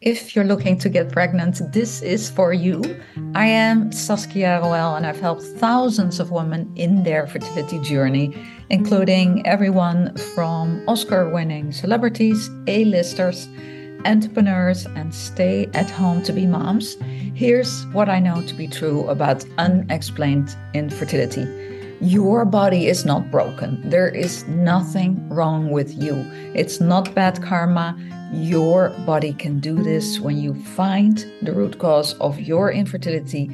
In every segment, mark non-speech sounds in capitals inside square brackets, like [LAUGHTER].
If you're looking to get pregnant, this is for you. I am Saskia Roell, and I've helped thousands of women in their fertility journey, including everyone from Oscar winning celebrities, A-listers, entrepreneurs, and stay at home to be moms. Here's what I know to be true about unexplained infertility. Your body is not broken. There is nothing wrong with you. It's not bad karma your body can do this when you find the root cause of your infertility.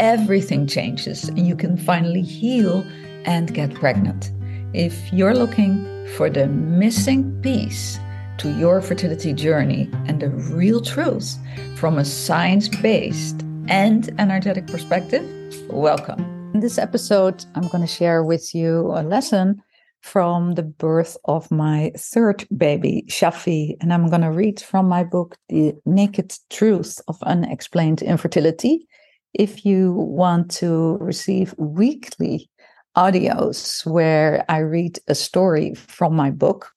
Everything changes and you can finally heal and get pregnant. If you're looking for the missing piece to your fertility journey and the real truth from a science based and energetic perspective, welcome. In this episode, I'm going to share with you a lesson from the birth of my third baby, Shaffy. And I'm going to read from my book, The Naked Truth of Unexplained Infertility. If you want to receive weekly audios where I read a story from my book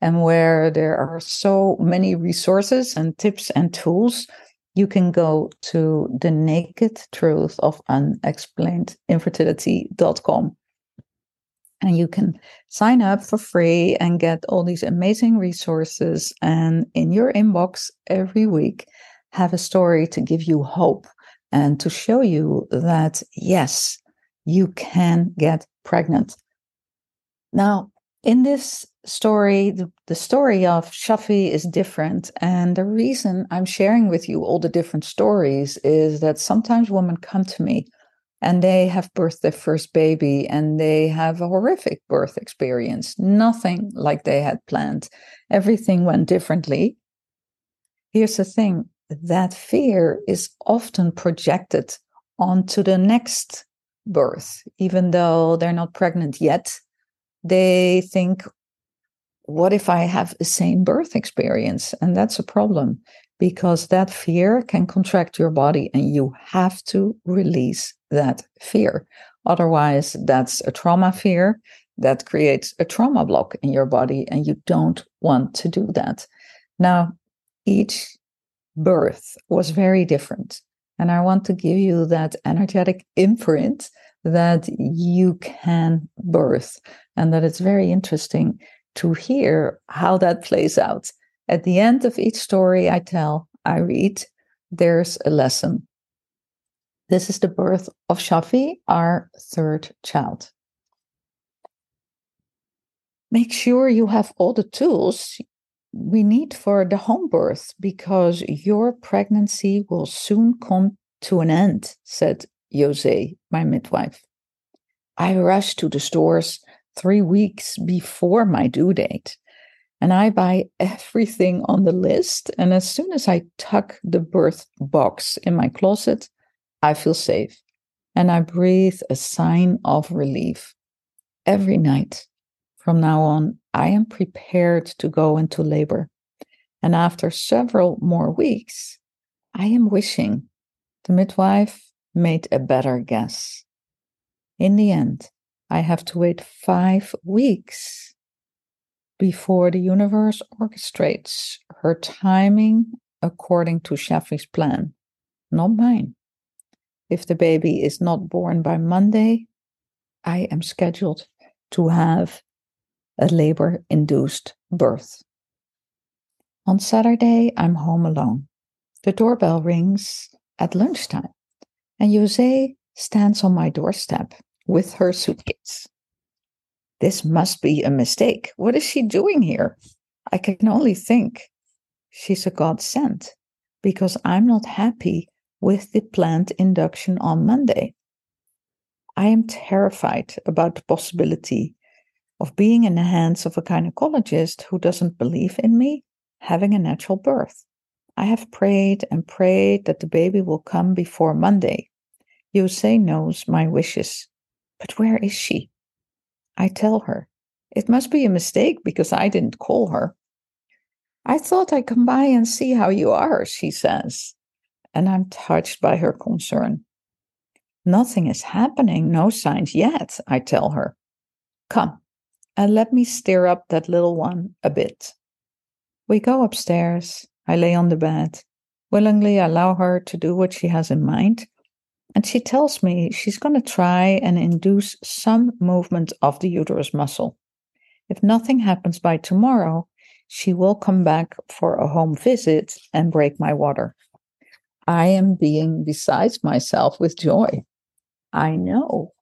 and where there are so many resources and tips and tools, you can go to the naked truth of unexplained infertility.com and you can sign up for free and get all these amazing resources. And in your inbox every week have a story to give you hope and to show you that yes you can get pregnant. Now in this story the, the story of shaffy is different and the reason i'm sharing with you all the different stories is that sometimes women come to me and they have birthed their first baby and they have a horrific birth experience, nothing like they had planned. Everything went differently. Here's the thing that fear is often projected onto the next birth, even though they're not pregnant yet. They think, what if I have the same birth experience? And that's a problem because that fear can contract your body and you have to release that fear. Otherwise, that's a trauma fear that creates a trauma block in your body, and you don't want to do that. Now, each birth was very different. And I want to give you that energetic imprint that you can birth, and that it's very interesting to hear how that plays out. At the end of each story I tell, I read, there's a lesson. This is the birth of Shaffy, our third child. Make sure you have all the tools we need for the home birth because your pregnancy will soon come to an end, said Jose, my midwife. I rushed to the stores three weeks before my due date and I buy everything on the list. And as soon as I tuck the birth box in my closet, I feel safe and I breathe a sign of relief. Every night from now on, I am prepared to go into labor. And after several more weeks, I am wishing the midwife made a better guess. In the end, I have to wait five weeks before the universe orchestrates her timing according to Shaffy's plan, not mine. If the baby is not born by Monday, I am scheduled to have a labor induced birth. On Saturday, I'm home alone. The doorbell rings at lunchtime, and Jose stands on my doorstep with her suitcase. This must be a mistake. What is she doing here? I can only think she's a godsend because I'm not happy with the planned induction on Monday. I am terrified about the possibility of being in the hands of a gynecologist who doesn't believe in me having a natural birth. I have prayed and prayed that the baby will come before Monday. Jose knows my wishes. But where is she? I tell her. It must be a mistake because I didn't call her. I thought I'd come by and see how you are, she says and I'm touched by her concern. Nothing is happening, no signs yet, I tell her. Come and let me stir up that little one a bit. We go upstairs. I lay on the bed. Willingly allow her to do what she has in mind. And she tells me she's going to try and induce some movement of the uterus muscle. If nothing happens by tomorrow, she will come back for a home visit and break my water. I am being besides myself with joy. I know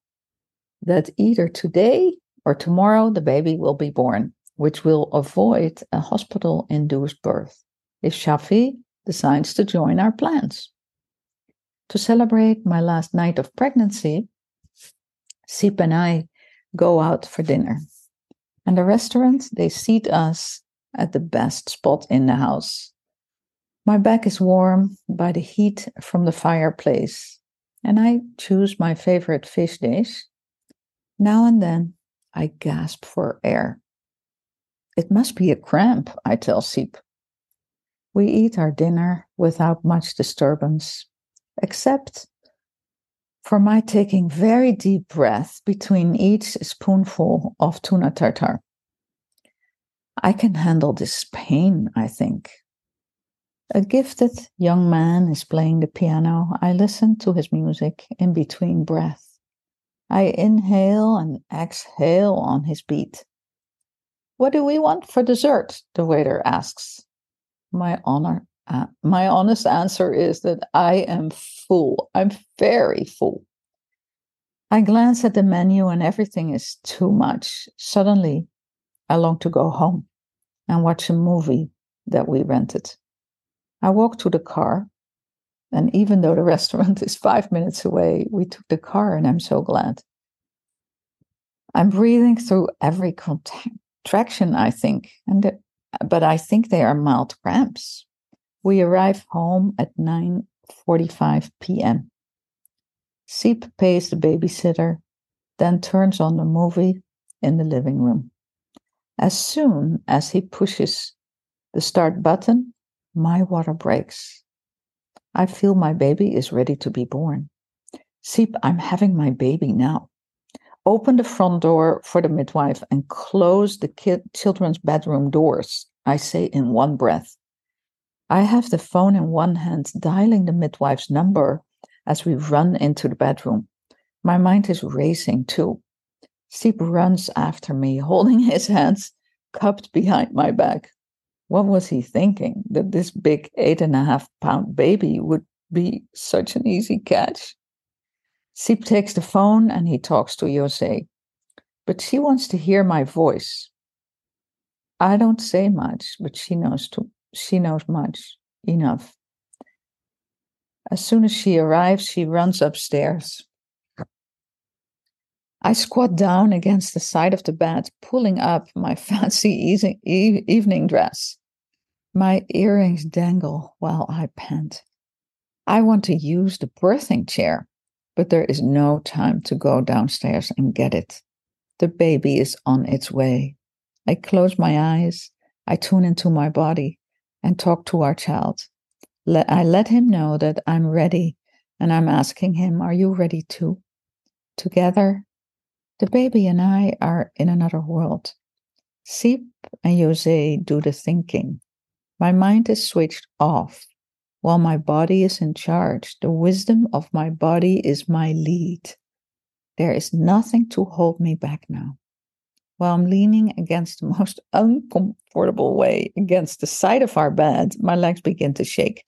that either today or tomorrow the baby will be born, which will avoid a hospital induced birth if Shaffy decides to join our plans. To celebrate my last night of pregnancy, Sip and I go out for dinner. And the restaurant, they seat us at the best spot in the house. My back is warm by the heat from the fireplace, and I choose my favorite fish dish. Now and then, I gasp for air. It must be a cramp, I tell Sip. We eat our dinner without much disturbance, except for my taking very deep breaths between each spoonful of tuna tartar. I can handle this pain, I think. A gifted young man is playing the piano. I listen to his music in between breaths. I inhale and exhale on his beat. What do we want for dessert? The waiter asks. My honor, uh, my honest answer is that I am full. I'm very full. I glance at the menu and everything is too much. Suddenly, I long to go home and watch a movie that we rented. I walk to the car, and even though the [LAUGHS] restaurant is five minutes away, we took the car, and I'm so glad. I'm breathing through every contraction, I think, and but I think they are mild cramps. We arrive home at 9:45 p.m. Seep pays the babysitter, then turns on the movie in the living room. As soon as he pushes the start button, my water breaks. I feel my baby is ready to be born. Seep, I'm having my baby now. Open the front door for the midwife and close the children's bedroom doors, I say in one breath. I have the phone in one hand, dialing the midwife's number as we run into the bedroom. My mind is racing too. Sip runs after me, [LAUGHS] holding his hands cupped behind my back. What was he thinking? That this big eight and a half pound baby would be such an easy catch? Sip takes the phone and he talks to Jose, but she wants to hear my voice. I don't say much, but she knows too. She knows much enough. As soon as she arrives, she runs upstairs. I squat down against the side of the bed, pulling up my [LAUGHS] fancy evening dress. My earrings dangle while I pant. I want to use the birthing chair, but there is no time to go downstairs and get it. The baby is on its way. I close my eyes, I tune into my body, and talk to our child. I let him know that I'm ready, and I'm asking him, Are you ready too? Together, the baby and I are in another world. Sip and Jose do the thinking. My mind is switched off while my body is in charge. The wisdom of my body is my lead. There is nothing to hold me back now. While I'm leaning against the [LAUGHS] most uncomfortable way against the side of our bed, my legs begin to shake.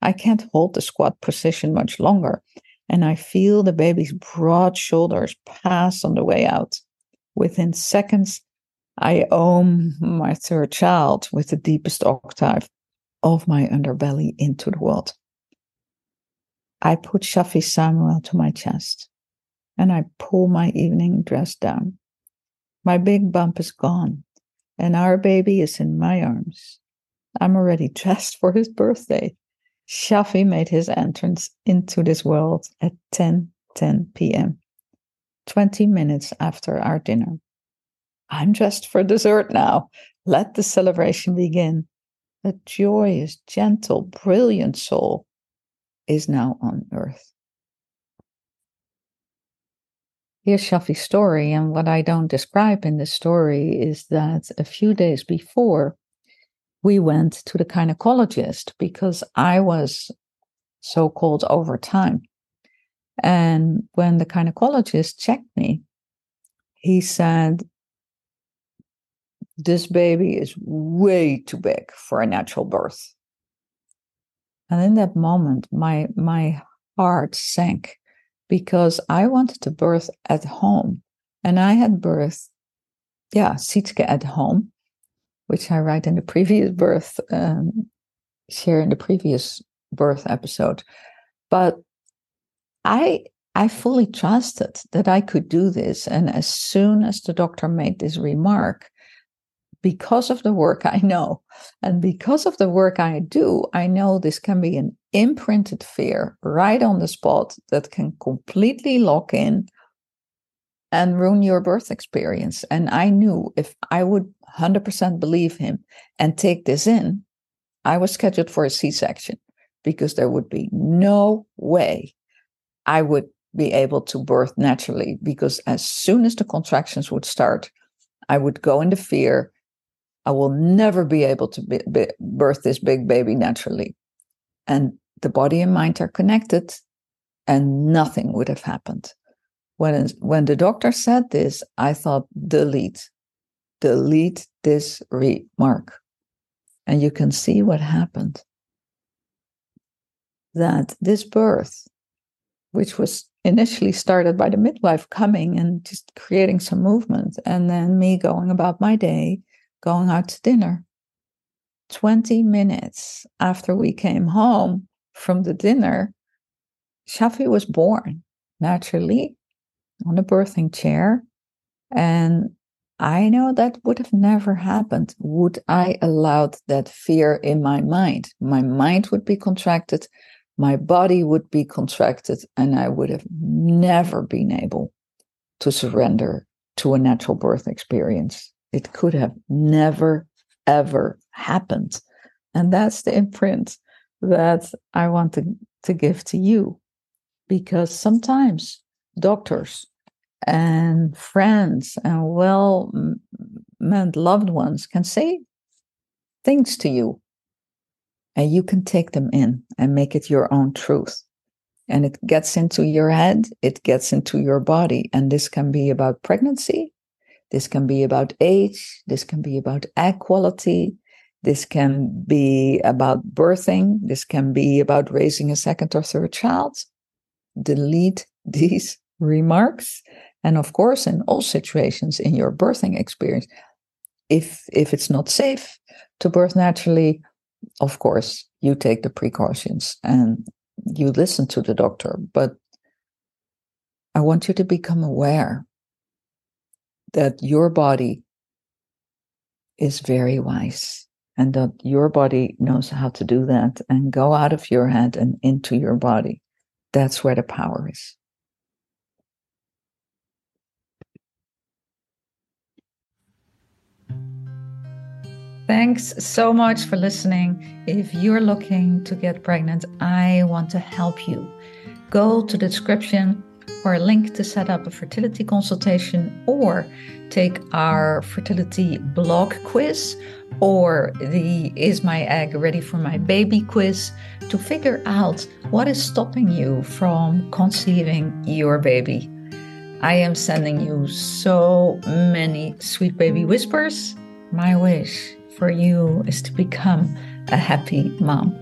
I can't hold the squat position much longer and I feel the baby's broad shoulders pass on the way out. Within seconds, I own my third child with the deepest octave of my underbelly into the world. I put Shaffy Samuel to my chest and I pull my evening dress down. My big bump is gone and our baby is in my arms. I'm already [LAUGHS] dressed for his birthday. Shaffy made his entrance into this world at 10 10 p.m., 20 minutes after our dinner. I'm dressed for dessert now. Let the celebration begin. A joyous, gentle, brilliant soul is now on earth. Here's Shaffy's story, and what I don't describe in the story is that a few days before, we went to the gynecologist because I was so called over time. And when the gynecologist checked me, he said, This baby is way too big for a natural birth. And in that moment, my, my heart sank because I wanted to birth at home. And I had birth, yeah, Sietske at home, which I write in the previous birth, um, share in the previous birth episode. But I I fully trusted that I could do this. And as soon as the doctor made this remark, because of the work I know and because of the work I do, I know this can be an imprinted fear right on the spot that can completely lock in and ruin your birth experience. And I knew if I would 100% believe him and take this in, I was scheduled for a C section because there would be no way I would be able to birth naturally because as soon as the contractions would start, I would go into fear. I will never be able to be, be, birth this big baby naturally. And the body and mind are connected, and nothing would have happened. When, when the doctor said this, I thought, delete, delete this remark. And you can see what happened. That this birth, which was initially started by the midwife coming and just creating some movement, and then me going about my day, going out to dinner. 20 minutes after we came home from the dinner, Shaffy was born naturally on a birthing chair. And I know that would have never happened. Would I allowed that fear in my mind? My mind would be contracted my body would be contracted and I would have never been able to surrender to a natural birth experience. It could have never, ever happened. And that's the imprint that I want to, to give to you. Because sometimes doctors and friends and well meant loved ones can say things to you and you can take them in and make it your own truth. And it gets into your head, it gets into your body. And this can be about pregnancy, this can be about age, this can be about egg quality, this can be about birthing, this can be about raising a second or third child. Delete [LAUGHS] these remarks. And of course, in all situations in your birthing experience, if if it's not safe to birth naturally, of course, you take the precautions and you listen to the doctor, but I want you to become aware that your body is very wise and that your body knows how to do that and go out of your head and into your body. That's where the power is. Thanks so much for listening. If you're looking to get pregnant, I want to help you. Go to the description for a link to set up a fertility consultation or take our fertility blog quiz or the Is My Egg Ready for My Baby quiz to figure out what is stopping you from conceiving your baby. I am sending you so many sweet baby whispers. My wish for you is to become a happy mom.